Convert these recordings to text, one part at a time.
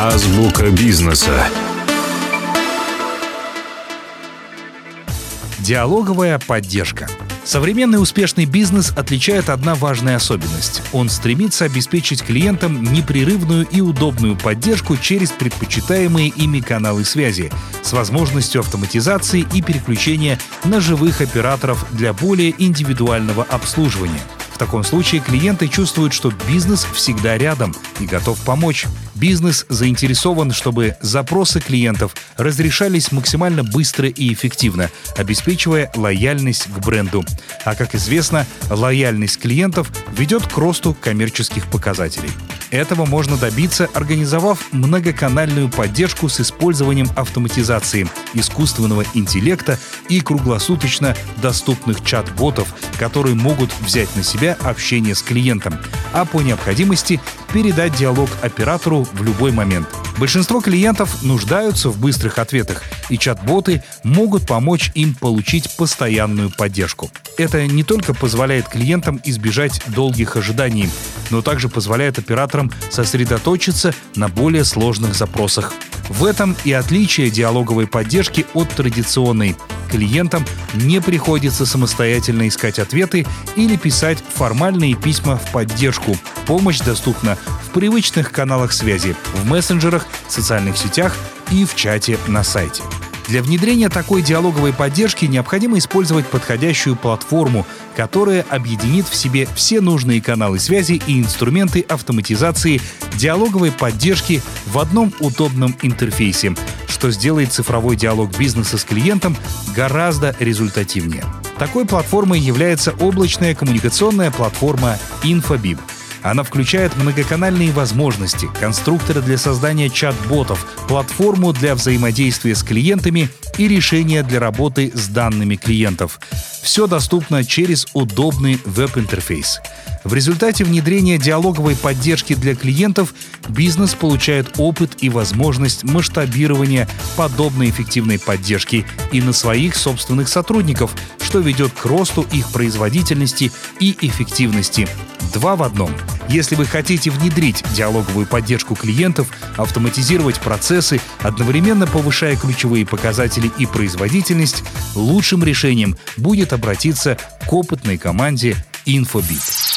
Азбука бизнеса. Диалоговая поддержка. Современный успешный бизнес отличает одна важная особенность. Он стремится обеспечить клиентам непрерывную и удобную поддержку через предпочитаемые ими каналы связи с возможностью автоматизации и переключения на живых операторов для более индивидуального обслуживания – в таком случае клиенты чувствуют, что бизнес всегда рядом и готов помочь. Бизнес заинтересован, чтобы запросы клиентов разрешались максимально быстро и эффективно, обеспечивая лояльность к бренду. А как известно, лояльность клиентов ведет к росту коммерческих показателей. Этого можно добиться, организовав многоканальную поддержку с использованием автоматизации, искусственного интеллекта и круглосуточно доступных чат-ботов, которые могут взять на себя общение с клиентом, а по необходимости передать диалог оператору в любой момент. Большинство клиентов нуждаются в быстрых ответах, и чат-боты могут помочь им получить постоянную поддержку. Это не только позволяет клиентам избежать долгих ожиданий, но также позволяет операторам сосредоточиться на более сложных запросах. В этом и отличие диалоговой поддержки от традиционной. Клиентам не приходится самостоятельно искать ответы или писать формальные письма в поддержку. Помощь доступна в привычных каналах связи, в мессенджерах, социальных сетях и в чате на сайте. Для внедрения такой диалоговой поддержки необходимо использовать подходящую платформу, которая объединит в себе все нужные каналы связи и инструменты автоматизации диалоговой поддержки в одном удобном интерфейсе, что сделает цифровой диалог бизнеса с клиентом гораздо результативнее. Такой платформой является облачная коммуникационная платформа InfoBip — она включает многоканальные возможности, конструкторы для создания чат-ботов, платформу для взаимодействия с клиентами и решения для работы с данными клиентов. Все доступно через удобный веб-интерфейс. В результате внедрения диалоговой поддержки для клиентов бизнес получает опыт и возможность масштабирования подобной эффективной поддержки и на своих собственных сотрудников, что ведет к росту их производительности и эффективности. Два в одном. Если вы хотите внедрить диалоговую поддержку клиентов, автоматизировать процессы, одновременно повышая ключевые показатели и производительность, лучшим решением будет обратиться к опытной команде Infobit.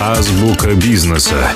Азбука бизнеса.